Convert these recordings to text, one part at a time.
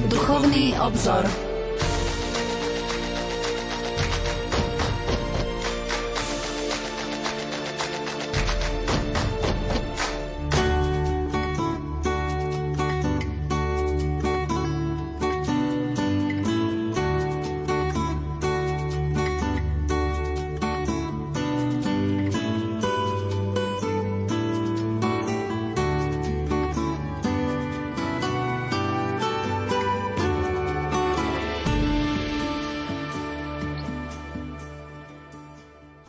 Duchovný obzor.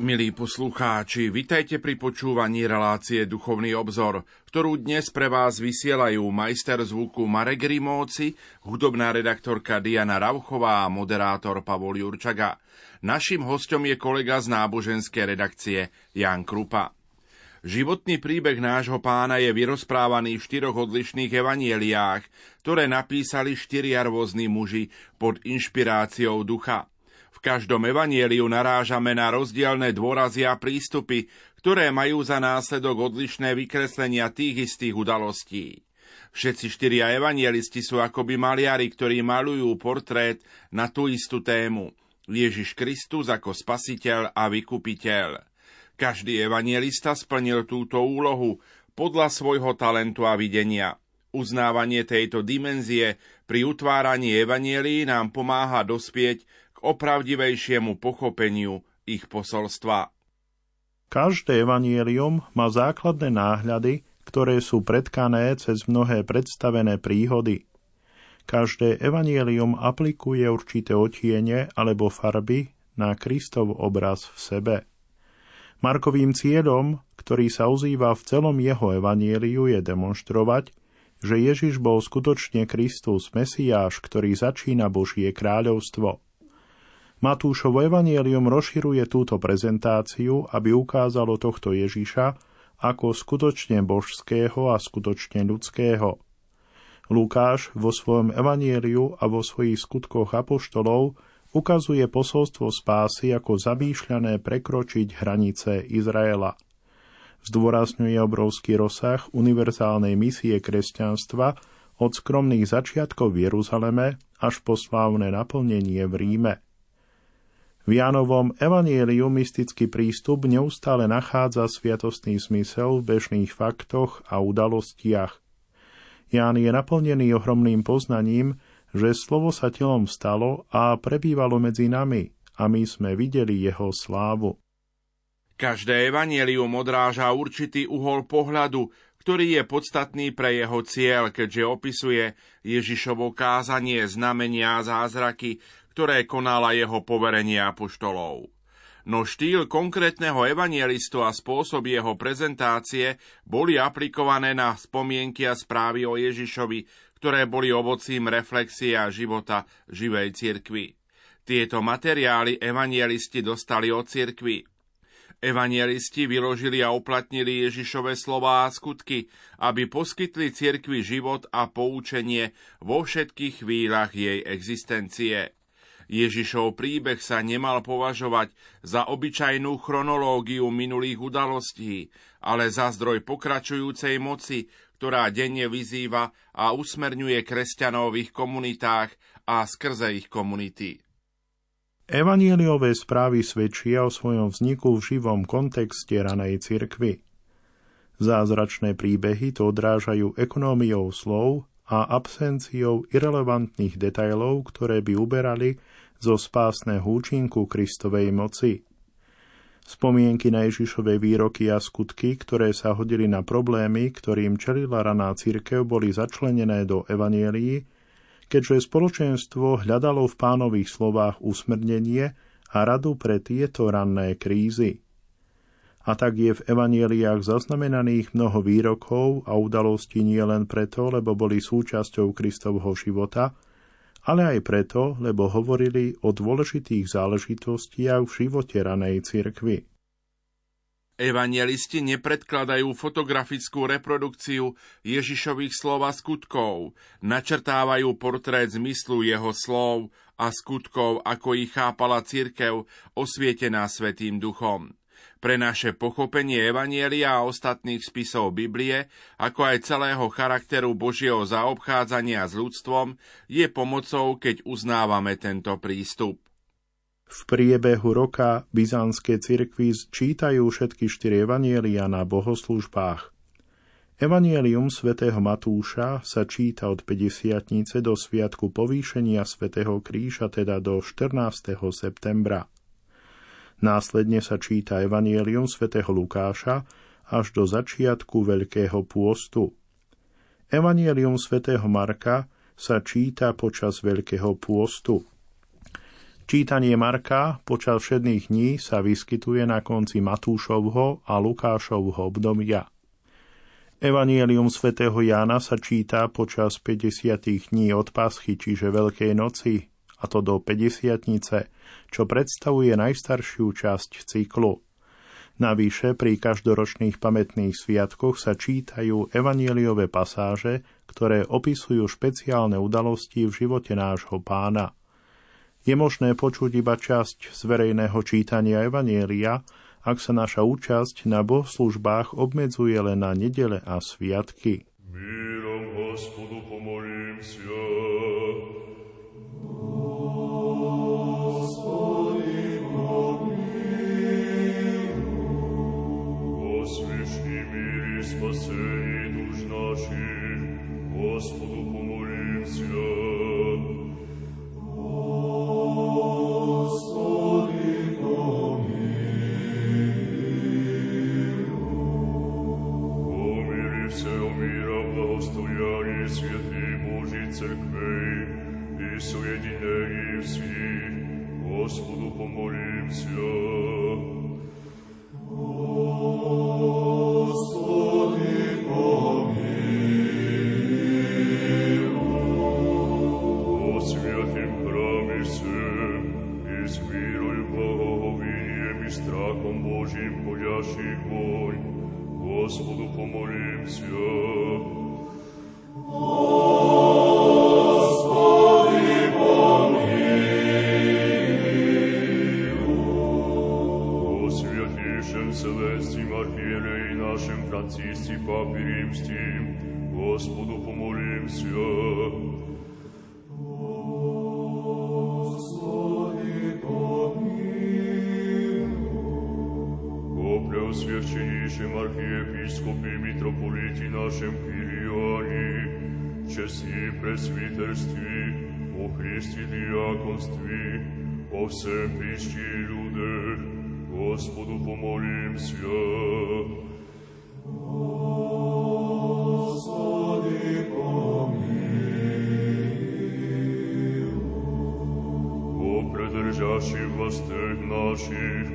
Milí poslucháči, vitajte pri počúvaní relácie Duchovný obzor, ktorú dnes pre vás vysielajú majster zvuku Marek Rimóci, hudobná redaktorka Diana Rauchová a moderátor Pavol Jurčaga. Našim hostom je kolega z náboženskej redakcie Jan Krupa. Životný príbeh nášho pána je vyrozprávaný v štyroch odlišných evanieliách, ktoré napísali štyria rôzni muži pod inšpiráciou ducha. V každom evanieliu narážame na rozdielne dôrazy a prístupy, ktoré majú za následok odlišné vykreslenia tých istých udalostí. Všetci štyria evanielisti sú akoby maliari, ktorí malujú portrét na tú istú tému. Ježiš Kristus ako spasiteľ a vykupiteľ. Každý evanielista splnil túto úlohu podľa svojho talentu a videnia. Uznávanie tejto dimenzie pri utváraní evanielí nám pomáha dospieť k opravdivejšiemu pochopeniu ich posolstva. Každé evanielium má základné náhľady, ktoré sú predkané cez mnohé predstavené príhody. Každé evanielium aplikuje určité otiene alebo farby na Kristov obraz v sebe. Markovým cieľom, ktorý sa ozýva v celom jeho evanieliu, je demonstrovať, že Ježiš bol skutočne Kristus, Mesiáš, ktorý začína Božie kráľovstvo – Matúšovo evanielium rozširuje túto prezentáciu, aby ukázalo tohto Ježiša ako skutočne božského a skutočne ľudského. Lukáš vo svojom evanieliu a vo svojich skutkoch apoštolov ukazuje posolstvo spásy ako zamýšľané prekročiť hranice Izraela. Zdôrazňuje obrovský rozsah univerzálnej misie kresťanstva od skromných začiatkov v Jeruzaleme až po slávne naplnenie v Ríme – v Jánovom evanieliu mystický prístup neustále nachádza sviatostný zmysel v bežných faktoch a udalostiach. Ján je naplnený ohromným poznaním, že slovo sa telom stalo a prebývalo medzi nami a my sme videli jeho slávu. Každé evanielium odráža určitý uhol pohľadu, ktorý je podstatný pre jeho cieľ, keďže opisuje Ježišovo kázanie, znamenia a zázraky, ktoré konala jeho poverenie apoštolov. No štýl konkrétneho evangelistu a spôsob jeho prezentácie boli aplikované na spomienky a správy o Ježišovi, ktoré boli ovocím reflexie a života živej cirkvi. Tieto materiály evangelisti dostali od cirkvi. Evangelisti vyložili a uplatnili Ježišove slová a skutky, aby poskytli cirkvi život a poučenie vo všetkých chvíľach jej existencie. Ježišov príbeh sa nemal považovať za obyčajnú chronológiu minulých udalostí, ale za zdroj pokračujúcej moci, ktorá denne vyzýva a usmerňuje kresťanov v ich komunitách a skrze ich komunity. Evanieliové správy svedčia o svojom vzniku v živom kontexte ranej cirkvy. Zázračné príbehy to odrážajú ekonómiou slov a absenciou irrelevantných detailov, ktoré by uberali zo spásneho účinku Kristovej moci. Spomienky na Ježišové výroky a skutky, ktoré sa hodili na problémy, ktorým čelila raná církev, boli začlenené do evanielií, keďže spoločenstvo hľadalo v pánových slovách usmernenie a radu pre tieto ranné krízy. A tak je v evanieliách zaznamenaných mnoho výrokov a udalostí nie len preto, lebo boli súčasťou Kristovho života, ale aj preto, lebo hovorili o dôležitých záležitostiach v živote ranej cirkvy. Evangelisti nepredkladajú fotografickú reprodukciu Ježišových slov a skutkov, načrtávajú portrét zmyslu jeho slov a skutkov, ako ich chápala cirkev, osvietená Svetým duchom. Pre naše pochopenie Evanielia a ostatných spisov Biblie, ako aj celého charakteru Božieho zaobchádzania s ľudstvom, je pomocou, keď uznávame tento prístup. V priebehu roka byzantské cirkvy čítajú všetky štyri evanielia na bohoslužbách. Evanielium svätého Matúša sa číta od 50. do sviatku povýšenia svätého Kríža, teda do 14. septembra. Následne sa číta Evanielium svätého Lukáša až do začiatku Veľkého pôstu. Evanielium svätého Marka sa číta počas Veľkého pôstu. Čítanie Marka počas všetných dní sa vyskytuje na konci Matúšovho a Lukášovho obdobia. Evanielium svätého Jána sa číta počas 50 dní od Paschy, čiže Veľkej noci, a to do 50 čo predstavuje najstaršiu časť cyklu. Navyše pri každoročných pamätných sviatkoch sa čítajú evanieliové pasáže, ktoré opisujú špeciálne udalosti v živote nášho pána. Je možné počuť iba časť z verejného čítania evanielia, ak sa naša účasť na bohslužbách obmedzuje len na nedele a sviatky. Mírom Hospodu pomolím sa. спасение душ наших, Господу помолимся. Господи, помилуй. Помили всего мира благостояние святей Божьей Церквей и соединений всех, Господу помолимся. Господи, страхом Божьим курящий огонь. Господу помолимся. Господи, помилуй. О святейшем Целестим и нашим Франциске Папе Римским, Господу помолимся. святейшим архиепископе и митрополите нашем Кирионе, чести пресвитерстве, о Христе диаконстве, о всем пищи и людях, Господу помолимся. Господи, помилуй. О предержащих властях наших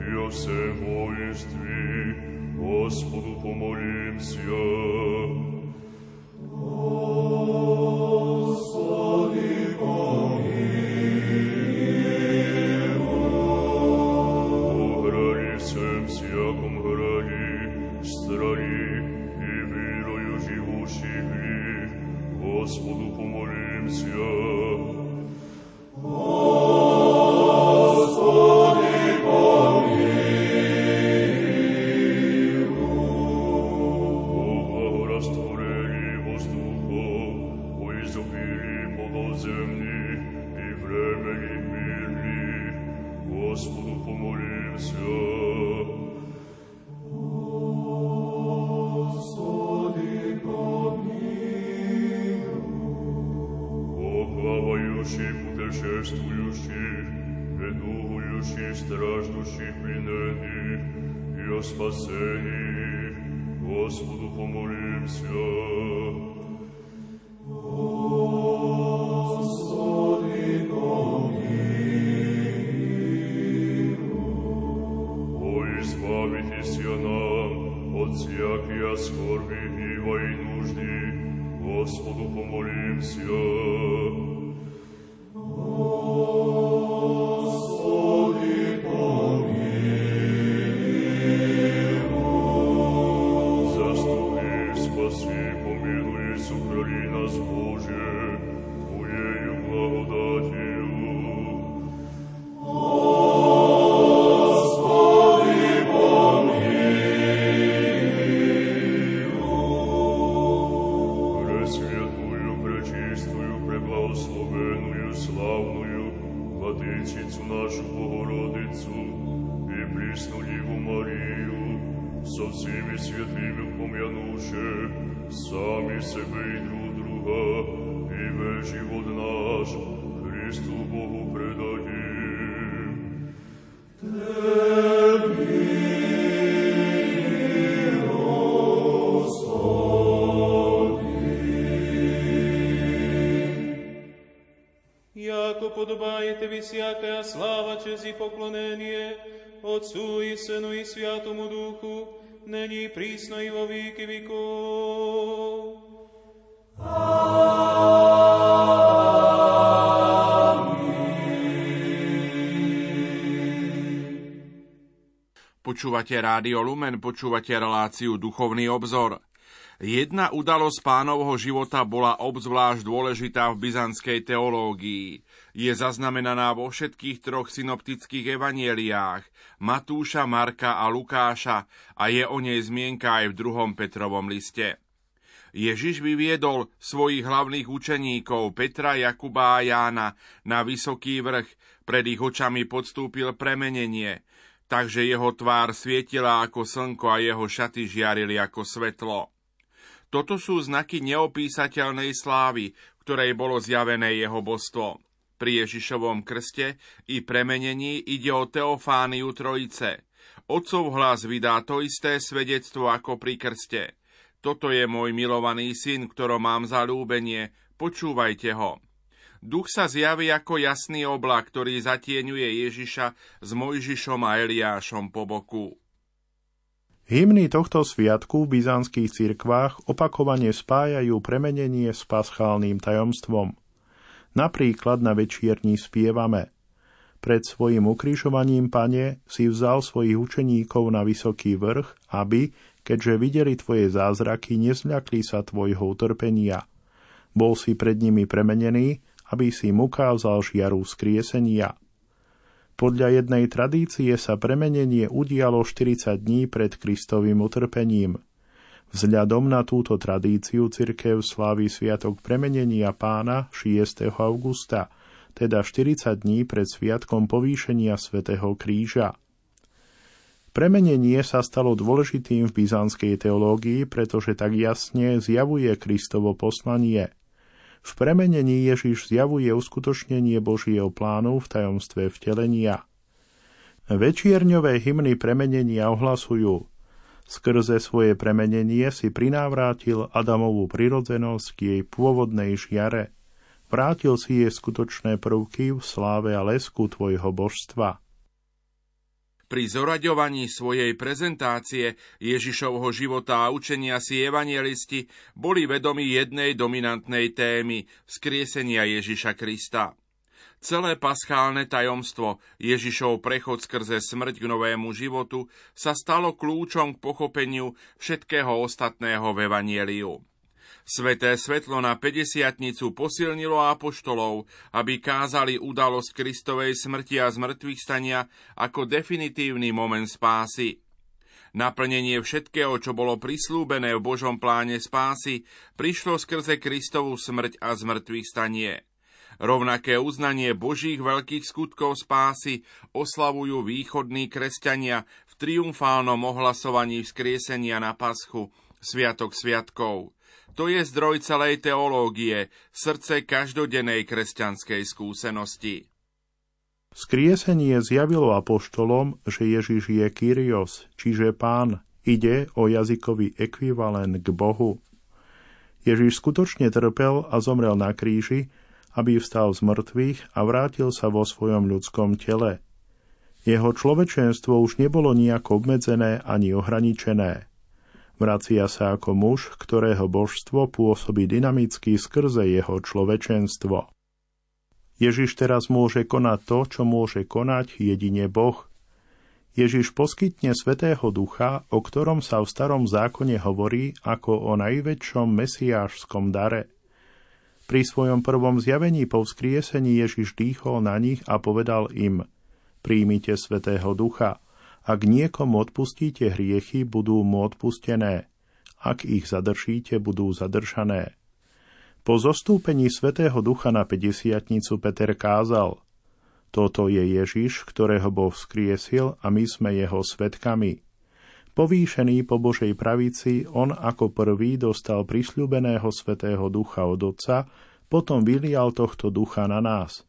и о всем воинстве, Господу помолимся. Господу помолимся. Počúvate Rádio Lumen, počúvate reláciu Duchovný obzor. Jedna udalosť pánovho života bola obzvlášť dôležitá v byzantskej teológii. Je zaznamenaná vo všetkých troch synoptických evanieliách Matúša, Marka a Lukáša a je o nej zmienka aj v druhom Petrovom liste. Ježiš vyviedol svojich hlavných učeníkov Petra, Jakuba a Jána na vysoký vrch, pred ich očami podstúpil premenenie, takže jeho tvár svietila ako slnko a jeho šaty žiarili ako svetlo. Toto sú znaky neopísateľnej slávy, ktorej bolo zjavené jeho božstvo. Pri Ježišovom krste i premenení ide o Teofániu Trojice. Otcov hlas vydá to isté svedectvo ako pri krste. Toto je môj milovaný syn, ktorom mám zalúbenie, počúvajte ho. Duch sa zjaví ako jasný oblak, ktorý zatieňuje Ježiša s Mojžišom a Eliášom po boku. Hymny tohto sviatku v byzantských cirkvách opakovane spájajú premenenie s paschálnym tajomstvom. Napríklad na večierní spievame Pred svojim ukrižovaním, pane, si vzal svojich učeníkov na vysoký vrch, aby, keďže videli tvoje zázraky, nezľakli sa tvojho utrpenia. Bol si pred nimi premenený, aby si im ukázal žiaru skriesenia. Podľa jednej tradície sa premenenie udialo 40 dní pred Kristovým utrpením. Vzhľadom na túto tradíciu cirkev slávi Sviatok premenenia pána 6. augusta, teda 40 dní pred Sviatkom povýšenia svätého kríža. Premenenie sa stalo dôležitým v byzantskej teológii, pretože tak jasne zjavuje Kristovo poslanie – v premenení Ježiš zjavuje uskutočnenie Božieho plánu v tajomstve vtelenia. Večierňové hymny premenenia ohlasujú Skrze svoje premenenie si prinávrátil Adamovú prirodzenosť k jej pôvodnej žiare. Vrátil si jej skutočné prvky v sláve a lesku tvojho božstva. Pri zoraďovaní svojej prezentácie Ježišovho života a učenia si evangelisti boli vedomi jednej dominantnej témy skriesenia Ježiša Krista. Celé paschálne tajomstvo, Ježišov prechod skrze smrť k novému životu, sa stalo kľúčom k pochopeniu všetkého ostatného v Evangeliu. Sveté svetlo na 50 posilnilo apoštolov, aby kázali udalosť Kristovej smrti a zmrtvých stania ako definitívny moment spásy. Naplnenie všetkého, čo bolo prislúbené v Božom pláne spásy, prišlo skrze Kristovú smrť a zmrtvých stanie. Rovnaké uznanie Božích veľkých skutkov spásy oslavujú východní kresťania v triumfálnom ohlasovaní vzkriesenia na paschu, Sviatok sviatkov. To je zdroj celej teológie, srdce každodennej kresťanskej skúsenosti. Skriesenie zjavilo apoštolom, že Ježiš je Kyrios, čiže pán, ide o jazykový ekvivalent k Bohu. Ježiš skutočne trpel a zomrel na kríži, aby vstal z mŕtvych a vrátil sa vo svojom ľudskom tele. Jeho človečenstvo už nebolo nejako obmedzené ani ohraničené. Vracia sa ako muž, ktorého božstvo pôsobí dynamicky skrze jeho človečenstvo. Ježiš teraz môže konať to, čo môže konať jedine Boh. Ježiš poskytne Svetého Ducha, o ktorom sa v starom zákone hovorí ako o najväčšom mesiášskom dare. Pri svojom prvom zjavení po vzkriesení Ježiš dýchol na nich a povedal im Príjmite Svetého Ducha – ak niekomu odpustíte hriechy, budú mu odpustené. Ak ich zadržíte, budú zadržané. Po zostúpení Svetého Ducha na 50 Peter kázal Toto je Ježiš, ktorého Boh vzkriesil a my sme jeho svetkami. Povýšený po Božej pravici, on ako prvý dostal prisľúbeného svetého ducha od Otca, potom vylial tohto ducha na nás.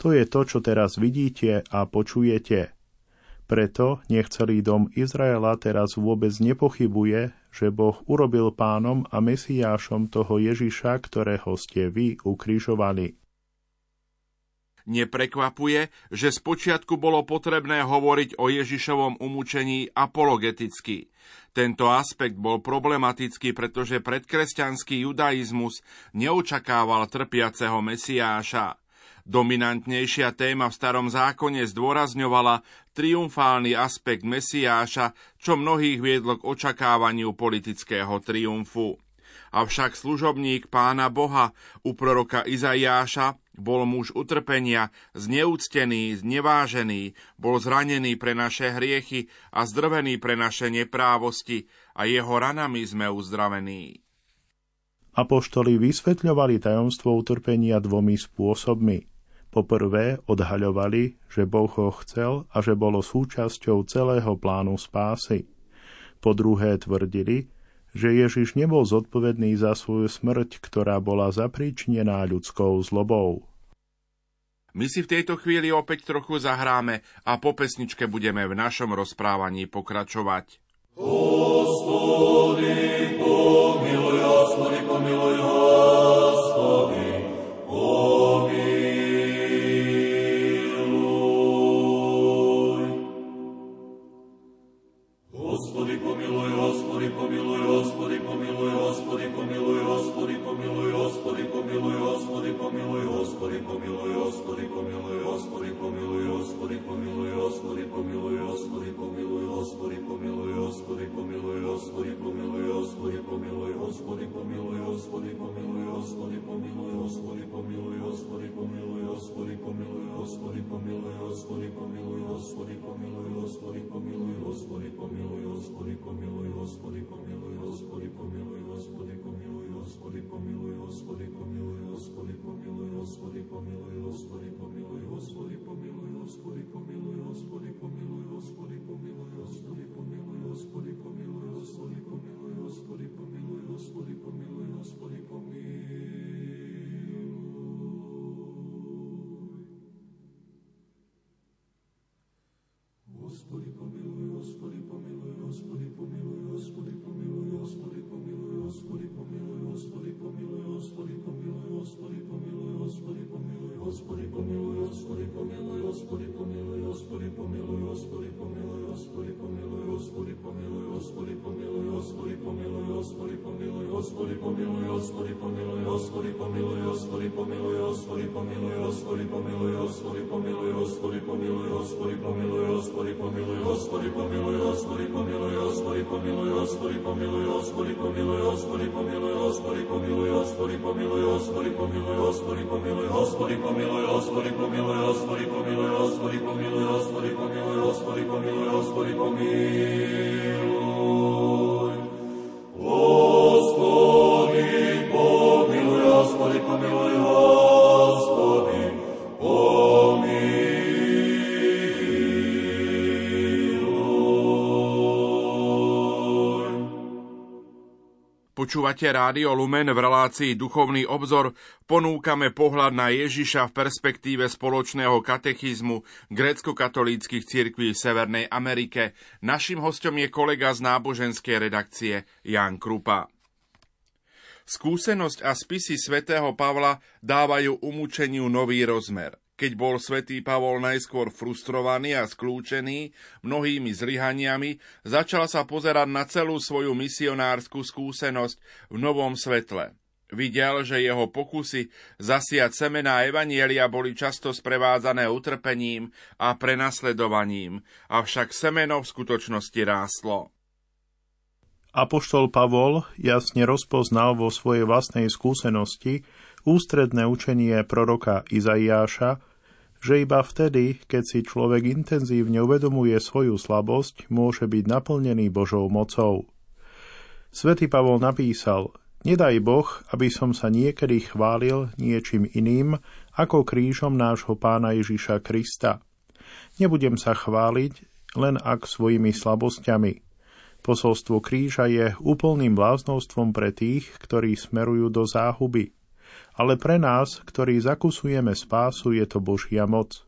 To je to, čo teraz vidíte a počujete. Preto nech celý dom Izraela teraz vôbec nepochybuje, že Boh urobil pánom a mesiášom toho Ježiša, ktorého ste vy ukrižovali. Neprekvapuje, že spočiatku bolo potrebné hovoriť o Ježišovom umúčení apologeticky. Tento aspekt bol problematický, pretože predkresťanský judaizmus neočakával trpiaceho Mesiáša. Dominantnejšia téma v starom zákone zdôrazňovala triumfálny aspekt Mesiáša, čo mnohých viedlo k očakávaniu politického triumfu. Avšak služobník pána Boha u proroka Izaiáša bol muž utrpenia, zneúctený, znevážený, bol zranený pre naše hriechy a zdrvený pre naše neprávosti a jeho ranami sme uzdravení. Apoštoli vysvetľovali tajomstvo utrpenia dvomi spôsobmi. Poprvé odhaľovali, že Boh ho chcel a že bolo súčasťou celého plánu spásy. Po druhé tvrdili, že Ježiš nebol zodpovedný za svoju smrť, ktorá bola zapríčnená ľudskou zlobou. My si v tejto chvíli opäť trochu zahráme a po pesničke budeme v našom rozprávaní pokračovať. Hospodin, pomiluj, Počúvate Rádio Lumen v relácii Duchovný obzor. Ponúkame pohľad na Ježiša v perspektíve spoločného katechizmu grécko-katolíckých cirkví v Severnej Amerike. Našim hostom je kolega z náboženskej redakcie Jan Krupa. Skúsenosť a spisy svätého Pavla dávajú umúčeniu nový rozmer – keď bol svätý Pavol najskôr frustrovaný a skľúčený mnohými zlyhaniami, začal sa pozerať na celú svoju misionárskú skúsenosť v novom svetle. Videl, že jeho pokusy zasiať semená Evanielia boli často sprevádzané utrpením a prenasledovaním, avšak semeno v skutočnosti rástlo. Apoštol Pavol jasne rozpoznal vo svojej vlastnej skúsenosti ústredné učenie proroka Izaiáša, že iba vtedy, keď si človek intenzívne uvedomuje svoju slabosť, môže byť naplnený Božou mocou. Svetý Pavol napísal, Nedaj Boh, aby som sa niekedy chválil niečím iným ako krížom nášho pána Ježiša Krista. Nebudem sa chváliť len ak svojimi slabosťami. Posolstvo kríža je úplným bláznostvom pre tých, ktorí smerujú do záhuby. Ale pre nás, ktorí zakusujeme spásu, je to Božia moc.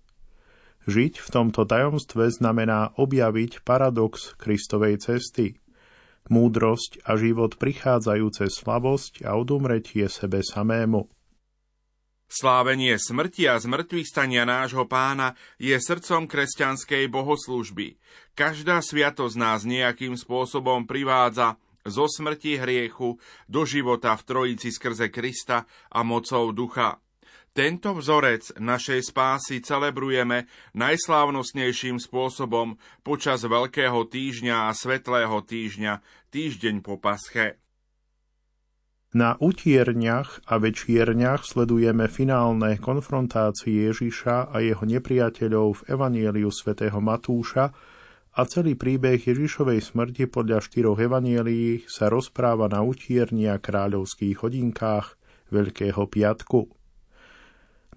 Žiť v tomto tajomstve znamená objaviť paradox Kristovej cesty. Múdrosť a život prichádzajúce slabosť a odumretie sebe samému. Slávenie smrti a zmrtvých stania nášho pána je srdcom kresťanskej bohoslúžby. Každá sviatosť nás nejakým spôsobom privádza zo smrti hriechu do života v Trojici skrze Krista a mocou ducha. Tento vzorec našej spásy celebrujeme najslávnostnejším spôsobom počas Veľkého týždňa a Svetlého týždňa, týždeň po Pasche. Na utierniach a večierniach sledujeme finálne konfrontácie Ježiša a jeho nepriateľov v Evanieliu svätého Matúša a celý príbeh Ježišovej smrti podľa štyroch evanielií sa rozpráva na utierni a kráľovských hodinkách Veľkého piatku.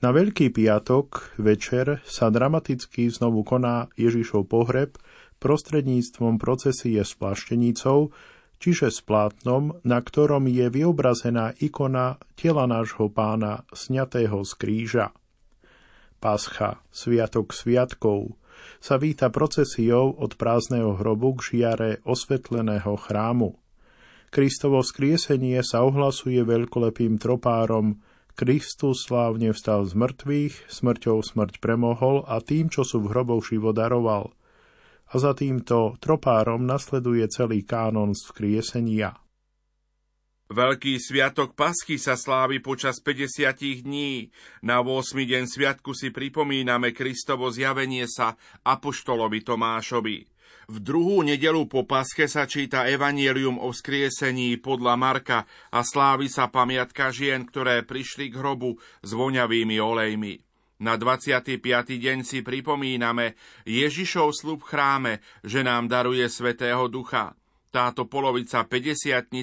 Na Veľký piatok večer sa dramaticky znovu koná Ježišov pohreb prostredníctvom procesie s plaštenicou, čiže s plátnom, na ktorom je vyobrazená ikona tela nášho pána sňatého z kríža. Pascha, Sviatok sviatkov, sa víta procesiou od prázdneho hrobu k žiare osvetleného chrámu. Kristovo skriesenie sa ohlasuje veľkolepým tropárom Kristus slávne vstal z mŕtvych, smrťou smrť premohol a tým, čo sú v hroboch život daroval – a za týmto tropárom nasleduje celý kánon vzkriesenia. Veľký sviatok Paschy sa slávi počas 50 dní. Na 8. deň sviatku si pripomíname Kristovo zjavenie sa Apoštolovi Tomášovi. V druhú nedelu po Pasche sa číta Evangelium o skriesení podľa Marka a slávi sa pamiatka žien, ktoré prišli k hrobu s voňavými olejmi. Na 25. deň si pripomíname Ježišov slub v chráme, že nám daruje Svetého Ducha. Táto polovica 50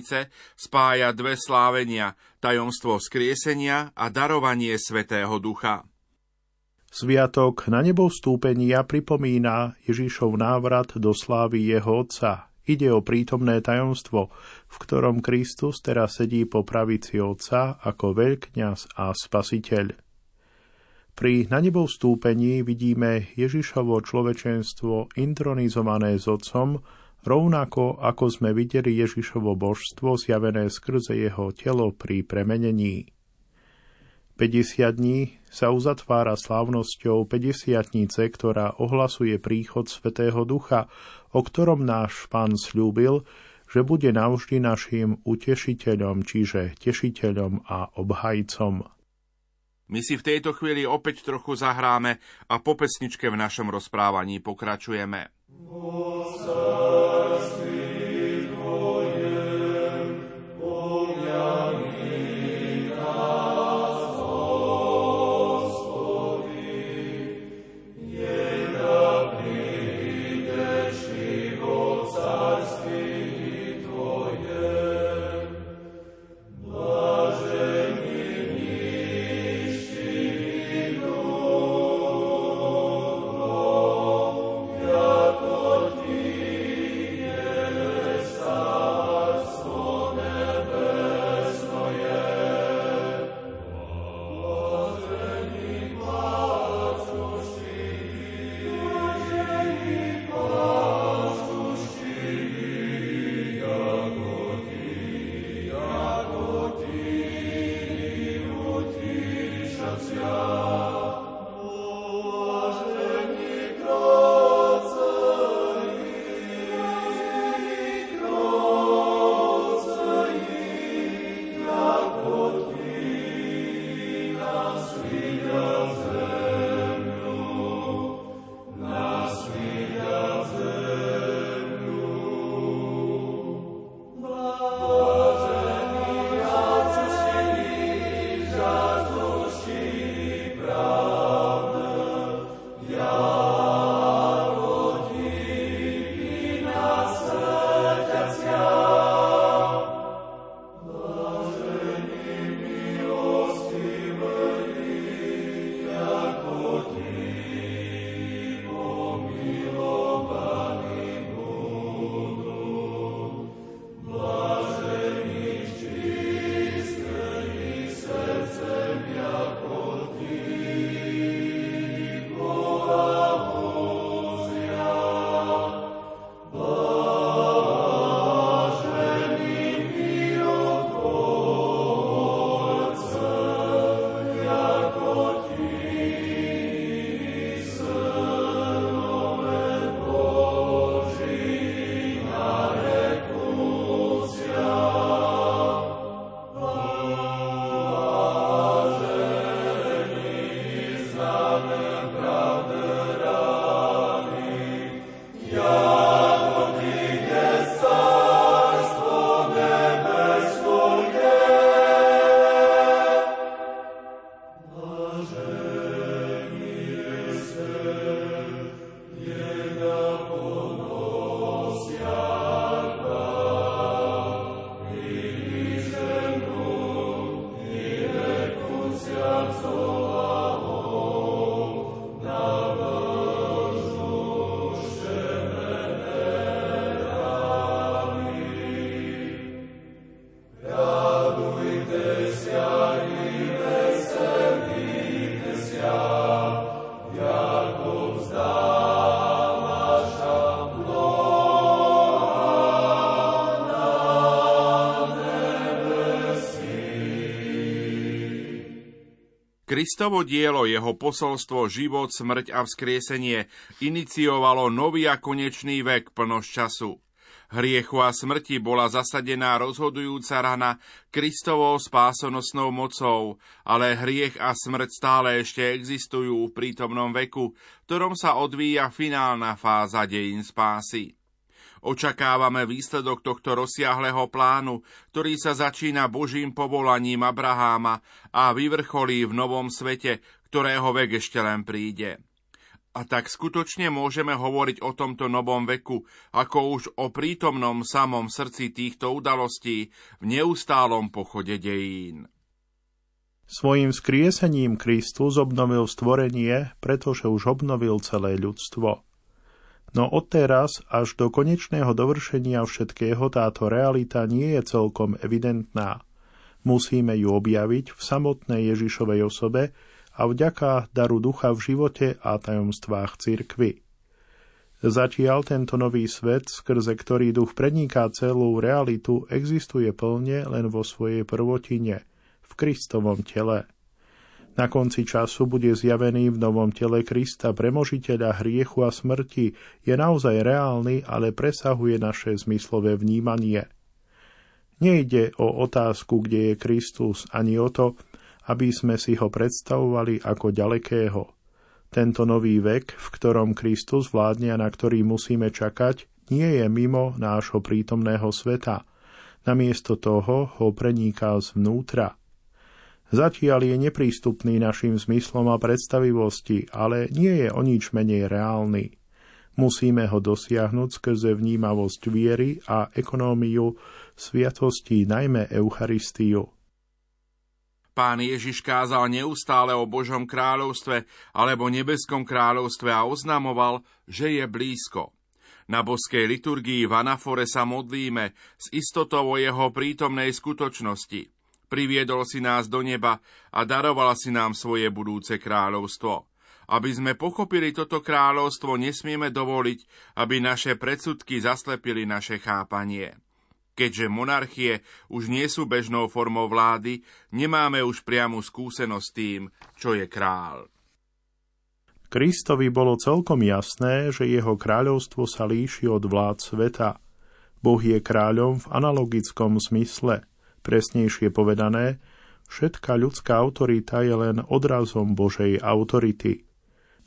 spája dve slávenia, tajomstvo skriesenia a darovanie Svetého Ducha. Sviatok na nebo vstúpenia pripomína Ježišov návrat do slávy jeho Otca. Ide o prítomné tajomstvo, v ktorom Kristus teraz sedí po pravici Otca ako veľkňaz a spasiteľ. Pri na nebo vstúpení vidíme Ježišovo človečenstvo intronizované s Otcom, rovnako ako sme videli Ježišovo božstvo zjavené skrze jeho telo pri premenení. 50 dní sa uzatvára slávnosťou 50 ktorá ohlasuje príchod Svetého Ducha, o ktorom náš pán slúbil, že bude navždy našim utešiteľom, čiže tešiteľom a obhajcom. My si v tejto chvíli opäť trochu zahráme a po pesničke v našom rozprávaní pokračujeme. Kristovo dielo, jeho posolstvo, život, smrť a vzkriesenie iniciovalo nový a konečný vek plnosť času. Hriechu a smrti bola zasadená rozhodujúca rana Kristovou spásonosnou mocou, ale hriech a smrť stále ešte existujú v prítomnom veku, ktorom sa odvíja finálna fáza dejín spásy. Očakávame výsledok tohto rozsiahleho plánu, ktorý sa začína Božím povolaním Abraháma a vyvrcholí v novom svete, ktorého vek ešte len príde. A tak skutočne môžeme hovoriť o tomto novom veku, ako už o prítomnom samom srdci týchto udalostí v neustálom pochode dejín. Svojím skriesením Kristus obnovil stvorenie, pretože už obnovil celé ľudstvo. No odteraz až do konečného dovršenia všetkého táto realita nie je celkom evidentná. Musíme ju objaviť v samotnej Ježišovej osobe a vďaka daru ducha v živote a tajomstvách cirkvy. Zatiaľ tento nový svet, skrze ktorý duch preniká celú realitu, existuje plne len vo svojej prvotine, v Kristovom tele. Na konci času bude zjavený v novom tele Krista premožiteľa hriechu a smrti, je naozaj reálny, ale presahuje naše zmyslové vnímanie. Nejde o otázku, kde je Kristus, ani o to, aby sme si ho predstavovali ako ďalekého. Tento nový vek, v ktorom Kristus vládne a na ktorý musíme čakať, nie je mimo nášho prítomného sveta. Namiesto toho ho preniká zvnútra – Zatiaľ je neprístupný našim zmyslom a predstavivosti, ale nie je o nič menej reálny. Musíme ho dosiahnuť skrze vnímavosť viery a ekonómiu sviatosti, najmä Eucharistiu. Pán Ježiš kázal neustále o Božom kráľovstve alebo nebeskom kráľovstve a oznamoval, že je blízko. Na boskej liturgii v anafore sa modlíme s istotou o jeho prítomnej skutočnosti – Priviedol si nás do neba a daroval si nám svoje budúce kráľovstvo. Aby sme pochopili toto kráľovstvo, nesmieme dovoliť, aby naše predsudky zaslepili naše chápanie. Keďže monarchie už nie sú bežnou formou vlády, nemáme už priamu skúsenosť tým, čo je král. Kristovi bolo celkom jasné, že jeho kráľovstvo sa líši od vlád sveta. Boh je kráľom v analogickom zmysle – Presnejšie povedané, všetká ľudská autorita je len odrazom Božej autority.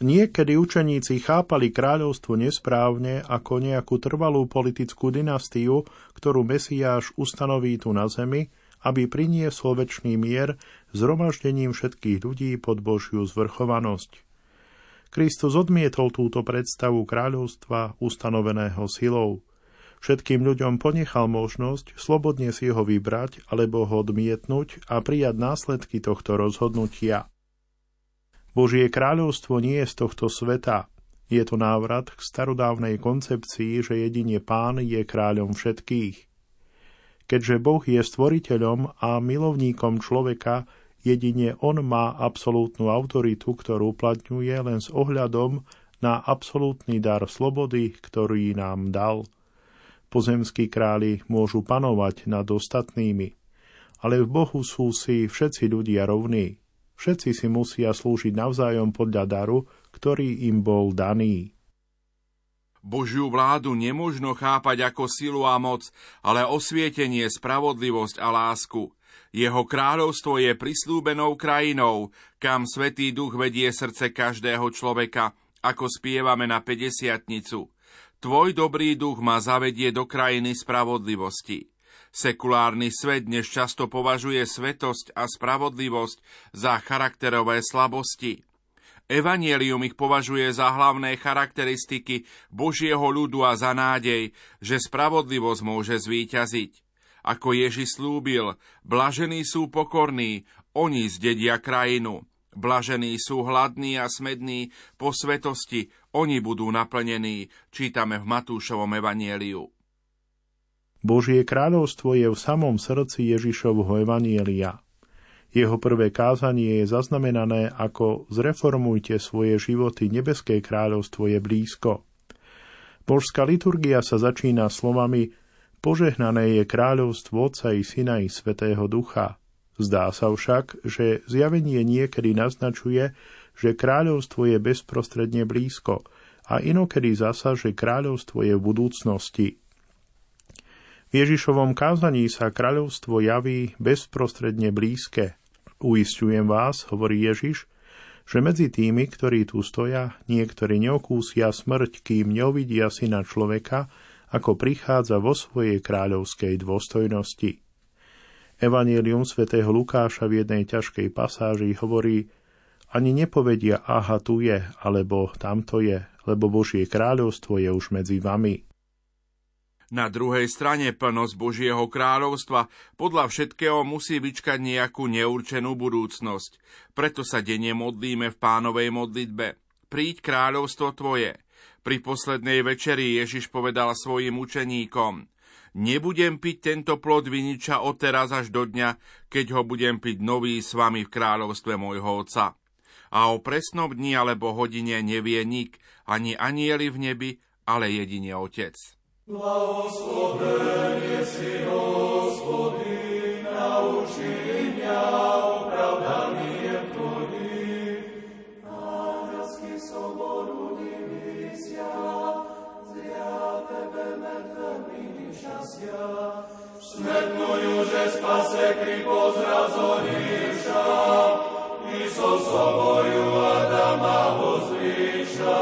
Niekedy učeníci chápali kráľovstvo nesprávne ako nejakú trvalú politickú dynastiu, ktorú Mesiáš ustanoví tu na zemi, aby priniesol väčší mier zhromaždením všetkých ľudí pod Božiu zvrchovanosť. Kristus odmietol túto predstavu kráľovstva ustanoveného silou – Všetkým ľuďom ponechal možnosť slobodne si ho vybrať alebo ho odmietnúť a prijať následky tohto rozhodnutia. Božie kráľovstvo nie je z tohto sveta. Je to návrat k starodávnej koncepcii, že jedine Pán je kráľom všetkých. Keďže Boh je stvoriteľom a milovníkom človeka, jedine On má absolútnu autoritu, ktorú uplatňuje len s ohľadom na absolútny dar slobody, ktorý nám dal – Pozemskí králi môžu panovať nad ostatnými, ale v Bohu sú si všetci ľudia rovní. Všetci si musia slúžiť navzájom podľa daru, ktorý im bol daný. Božiu vládu nemožno chápať ako silu a moc, ale osvietenie, spravodlivosť a lásku. Jeho kráľovstvo je prislúbenou krajinou, kam Svetý Duch vedie srdce každého človeka, ako spievame na 50 Tvoj dobrý duch ma zavedie do krajiny spravodlivosti. Sekulárny svet dnes často považuje svetosť a spravodlivosť za charakterové slabosti. Evangelium ich považuje za hlavné charakteristiky Božieho ľudu a za nádej, že spravodlivosť môže zvíťaziť. Ako Ježiš slúbil, blažení sú pokorní, oni zdedia krajinu. Blažení sú hladní a smední po svetosti, oni budú naplnení, čítame v Matúšovom evanieliu. Božie kráľovstvo je v samom srdci Ježišovho evanielia. Jeho prvé kázanie je zaznamenané ako zreformujte svoje životy, nebeské kráľovstvo je blízko. Božská liturgia sa začína slovami Požehnané je kráľovstvo Otca i Syna i Svetého Ducha – Zdá sa však, že zjavenie niekedy naznačuje, že kráľovstvo je bezprostredne blízko a inokedy zasa, že kráľovstvo je v budúcnosti. V Ježišovom kázaní sa kráľovstvo javí bezprostredne blízke. Uistujem vás, hovorí Ježiš, že medzi tými, ktorí tu stoja, niektorí neokúsia smrť, kým neuvidia syna človeka, ako prichádza vo svojej kráľovskej dôstojnosti. Evangelium svätého Lukáša v jednej ťažkej pasáži hovorí, ani nepovedia, aha, tu je, alebo tamto je, lebo Božie kráľovstvo je už medzi vami. Na druhej strane plnosť Božieho kráľovstva podľa všetkého musí vyčkať nejakú neurčenú budúcnosť. Preto sa denne modlíme v pánovej modlitbe. Príď kráľovstvo tvoje. Pri poslednej večeri Ježiš povedal svojim učeníkom Nebudem piť tento plod viniča od teraz až do dňa, keď ho budem piť nový s vami v kráľovstve môjho Otca. A o presnom dni alebo hodine nevie nik, ani anieli v nebi, ale jedine Otec. Blahoslovenie si, Hospodin, nauči mňa opravdaním Tvojim. Nárazky soboru divísia, zria že spase kri pozrazorivša, Iso soboju Adama vozviša,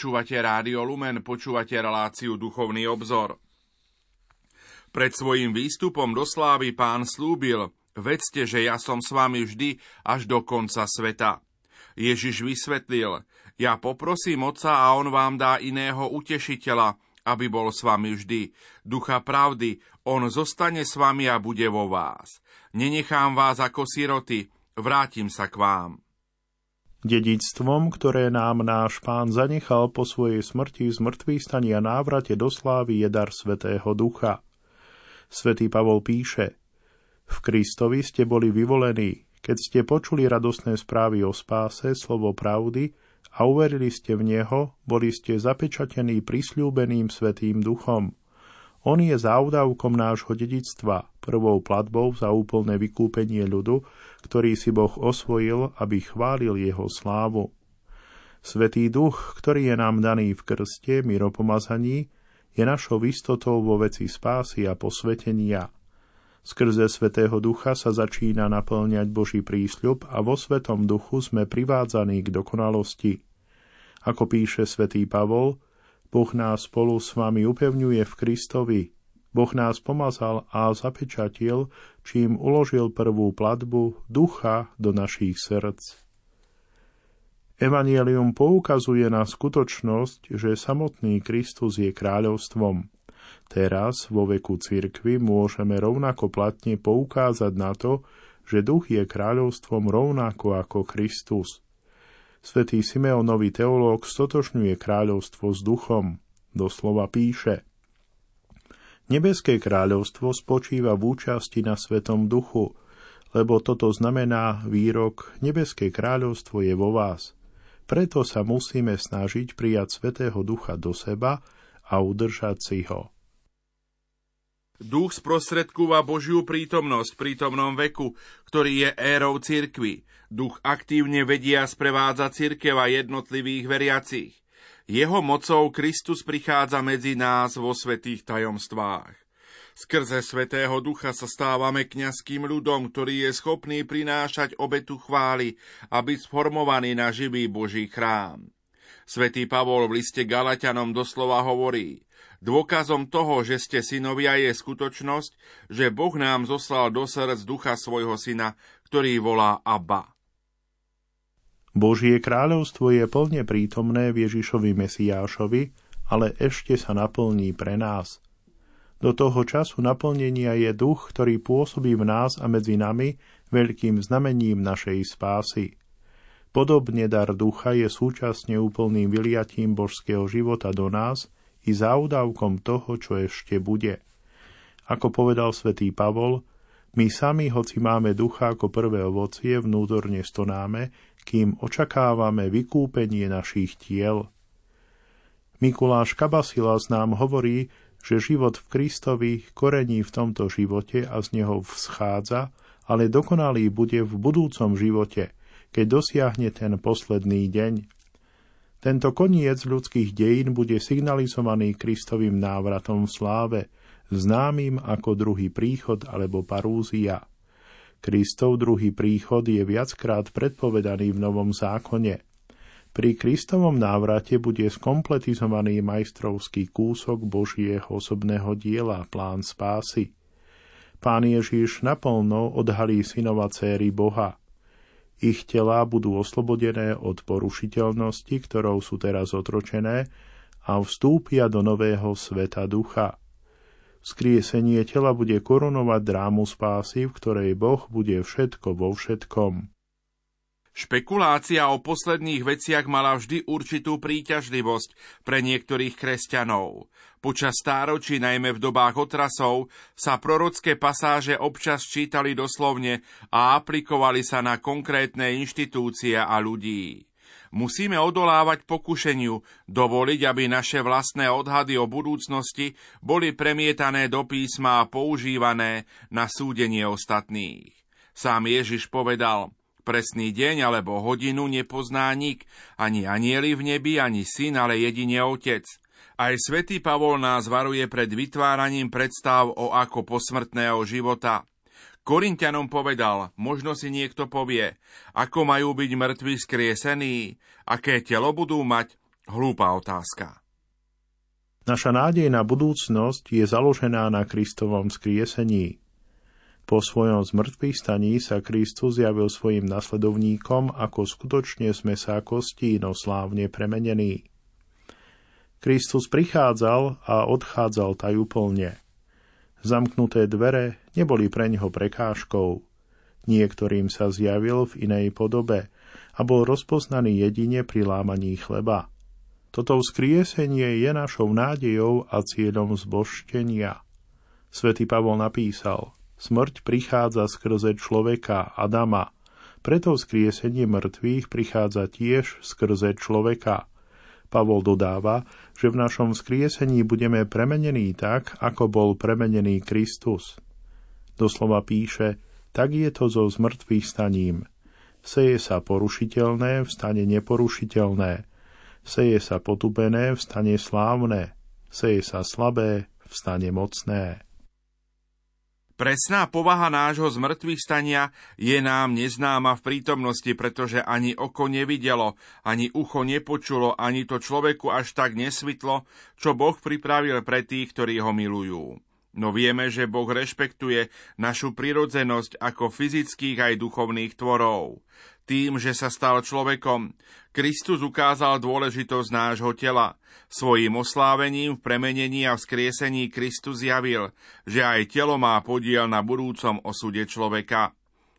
Počúvate Rádio Lumen, počúvate reláciu Duchovný obzor. Pred svojim výstupom do slávy pán slúbil, vedzte, že ja som s vami vždy až do konca sveta. Ježiš vysvetlil, ja poprosím Otca a On vám dá iného utešiteľa, aby bol s vami vždy. Ducha pravdy, On zostane s vami a bude vo vás. Nenechám vás ako siroty, vrátim sa k vám. Dedictvom, ktoré nám náš pán zanechal po svojej smrti z mŕtvych stania návrate do slávy je dar Svetého Ducha. Svetý Pavol píše, v Kristovi ste boli vyvolení, keď ste počuli radosné správy o spáse, slovo pravdy a uverili ste v Neho, boli ste zapečatení prisľúbeným Svetým Duchom. On je závdavkom nášho dedictva, prvou platbou za úplné vykúpenie ľudu, ktorý si Boh osvojil, aby chválil jeho slávu. Svetý duch, ktorý je nám daný v krste, miropomazaní, je našou istotou vo veci spásy a posvetenia. Skrze Svetého Ducha sa začína naplňať Boží prísľub a vo Svetom Duchu sme privádzaní k dokonalosti. Ako píše svätý Pavol, Boh nás spolu s vami upevňuje v Kristovi. Boh nás pomazal a zapečatil, čím uložil prvú platbu ducha do našich srdc. Evangelium poukazuje na skutočnosť, že samotný Kristus je kráľovstvom. Teraz, vo veku cirkvy, môžeme rovnako platne poukázať na to, že duch je kráľovstvom rovnako ako Kristus. Svetý Simeonový teológ stotožňuje kráľovstvo s duchom. Doslova píše Nebeské kráľovstvo spočíva v účasti na Svetom duchu, lebo toto znamená výrok Nebeské kráľovstvo je vo vás – preto sa musíme snažiť prijať Svetého Ducha do seba a udržať si ho. Duch sprostredkúva Božiu prítomnosť v prítomnom veku, ktorý je érou cirkvy. Duch aktívne vedia sprevádza cirkev a jednotlivých veriacich. Jeho mocou Kristus prichádza medzi nás vo svetých tajomstvách. Skrze Svetého Ducha sa stávame kňazským ľudom, ktorý je schopný prinášať obetu chvály a byť sformovaný na živý Boží chrám. Svetý Pavol v liste Galatianom doslova hovorí, Dôkazom toho, že ste synovia, je skutočnosť, že Boh nám zoslal do srdc ducha svojho syna, ktorý volá Abba. Božie kráľovstvo je plne prítomné v Ježišovi Mesiášovi, ale ešte sa naplní pre nás – do toho času naplnenia je duch, ktorý pôsobí v nás a medzi nami veľkým znamením našej spásy. Podobne dar ducha je súčasne úplným vyliatím božského života do nás i záudavkom toho, čo ešte bude. Ako povedal svätý Pavol, my sami, hoci máme ducha ako prvé ovocie, vnútorne stonáme, kým očakávame vykúpenie našich tiel. Mikuláš Kabasilas nám hovorí, že život v Kristovi korení v tomto živote a z neho vzchádza, ale dokonalý bude v budúcom živote, keď dosiahne ten posledný deň. Tento koniec ľudských dejín bude signalizovaný Kristovým návratom v sláve, známym ako druhý príchod alebo parúzia. Kristov druhý príchod je viackrát predpovedaný v Novom zákone – pri Kristovom návrate bude skompletizovaný majstrovský kúsok Božieho osobného diela, plán spásy. Pán Ježiš naplno odhalí synova céry Boha. Ich telá budú oslobodené od porušiteľnosti, ktorou sú teraz otročené, a vstúpia do nového sveta ducha. Skriesenie tela bude korunovať drámu spásy, v ktorej Boh bude všetko vo všetkom. Špekulácia o posledných veciach mala vždy určitú príťažlivosť pre niektorých kresťanov. Počas stáročí, najmä v dobách otrasov, sa prorocké pasáže občas čítali doslovne a aplikovali sa na konkrétne inštitúcie a ľudí. Musíme odolávať pokušeniu, dovoliť, aby naše vlastné odhady o budúcnosti boli premietané do písma a používané na súdenie ostatných. Sám Ježiš povedal – Presný deň alebo hodinu nepozná nik, ani anieli v nebi, ani syn, ale jedine otec. Aj svätý Pavol nás varuje pred vytváraním predstav o ako posmrtného života. Korintianom povedal, možno si niekto povie, ako majú byť mŕtvi skriesení, aké telo budú mať, Hlúpa otázka. Naša nádej na budúcnosť je založená na Kristovom skriesení. Po svojom zmrtvých staní sa Kristus zjavil svojim nasledovníkom, ako skutočne sa kostí, no slávne premenení. Kristus prichádzal a odchádzal tajúplne. Zamknuté dvere neboli pre neho prekážkou. Niektorým sa zjavil v inej podobe a bol rozpoznaný jedine pri lámaní chleba. Toto vzkriesenie je našou nádejou a cieľom zboštenia. Svetý Pavol napísal, smrť prichádza skrze človeka Adama, preto vzkriesenie mŕtvych prichádza tiež skrze človeka. Pavol dodáva, že v našom vzkriesení budeme premenení tak, ako bol premenený Kristus. Doslova píše, tak je to so zmrtvých staním. Seje sa porušiteľné, vstane neporušiteľné. Seje sa potupené, vstane slávne. Seje sa slabé, vstane mocné. Presná povaha nášho zmrtvých stania je nám neznáma v prítomnosti, pretože ani oko nevidelo, ani ucho nepočulo, ani to človeku až tak nesvitlo, čo Boh pripravil pre tých, ktorí ho milujú. No vieme, že Boh rešpektuje našu prirodzenosť ako fyzických aj duchovných tvorov tým, že sa stal človekom. Kristus ukázal dôležitosť nášho tela. Svojím oslávením v premenení a vzkriesení Kristus zjavil, že aj telo má podiel na budúcom osude človeka.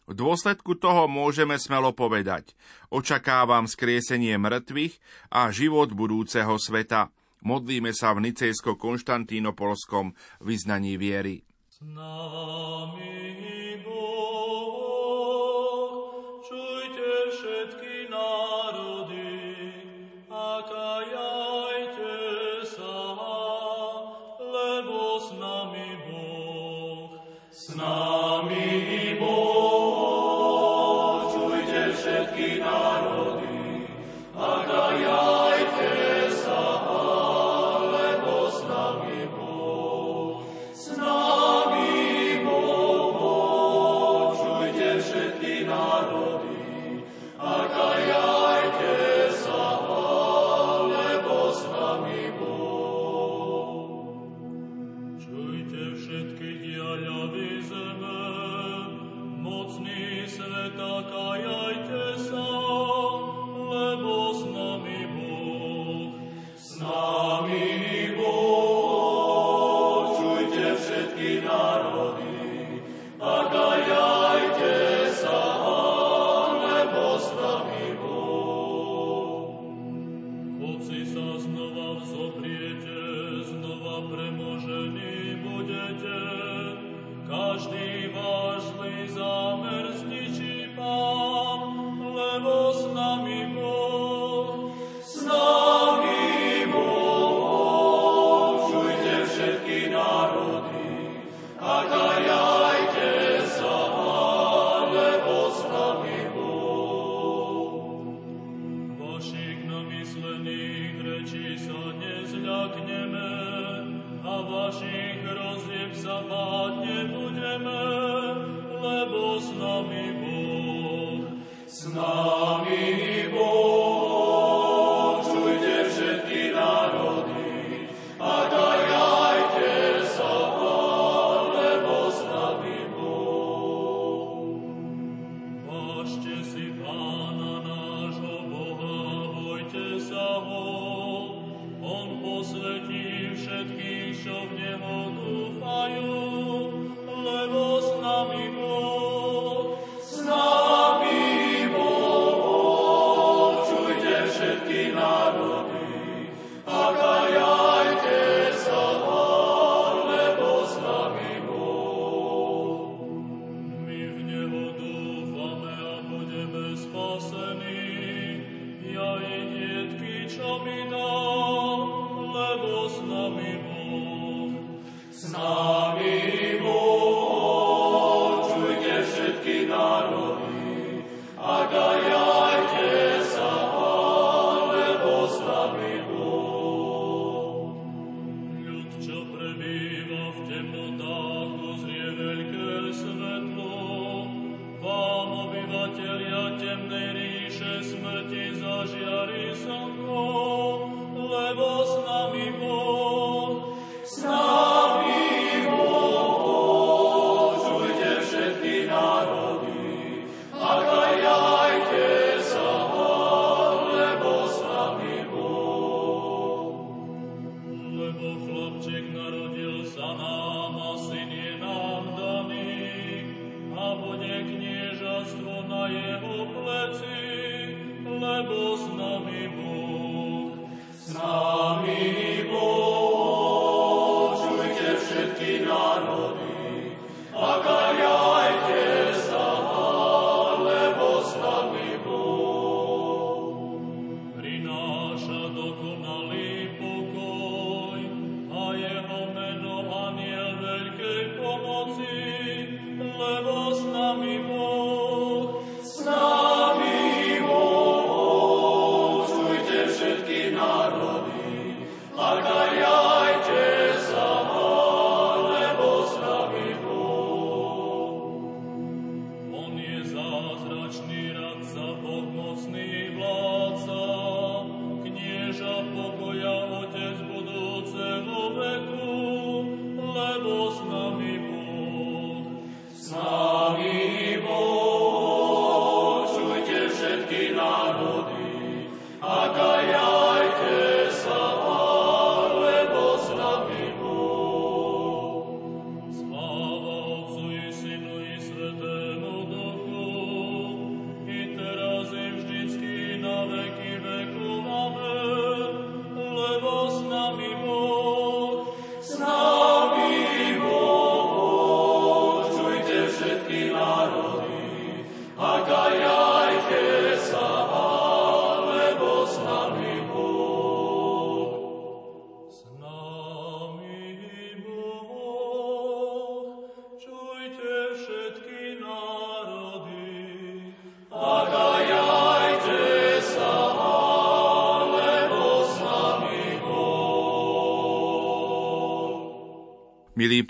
V dôsledku toho môžeme smelo povedať, očakávam skriesenie mŕtvych a život budúceho sveta. Modlíme sa v nicejsko-konštantínopolskom vyznaní viery. S nami. obyvatelia temnej ríše smrti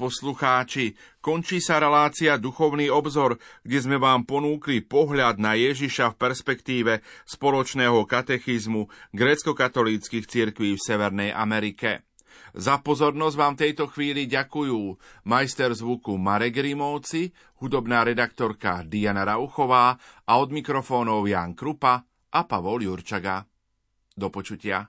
poslucháči, končí sa relácia Duchovný obzor, kde sme vám ponúkli pohľad na Ježiša v perspektíve spoločného katechizmu grecko-katolíckých cirkví v Severnej Amerike. Za pozornosť vám tejto chvíli ďakujú majster zvuku Marek Rimovci, hudobná redaktorka Diana Rauchová a od mikrofónov Jan Krupa a Pavol Jurčaga. Do počutia.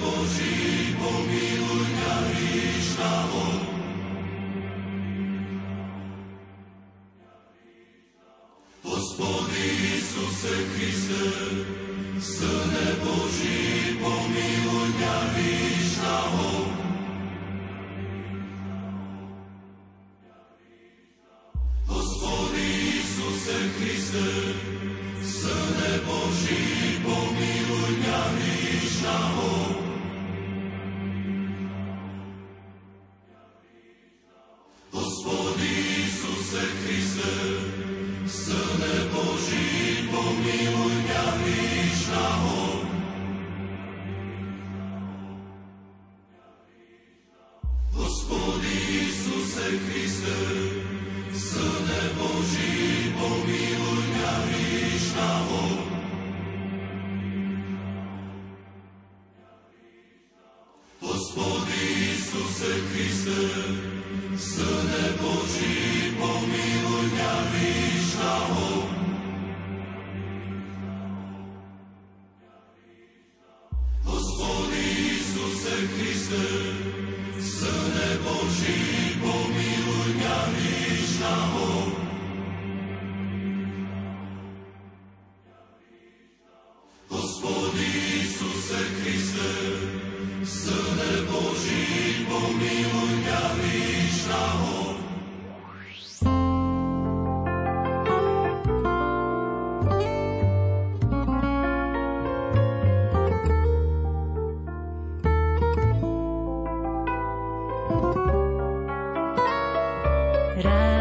Boží, pomiluj Gracias.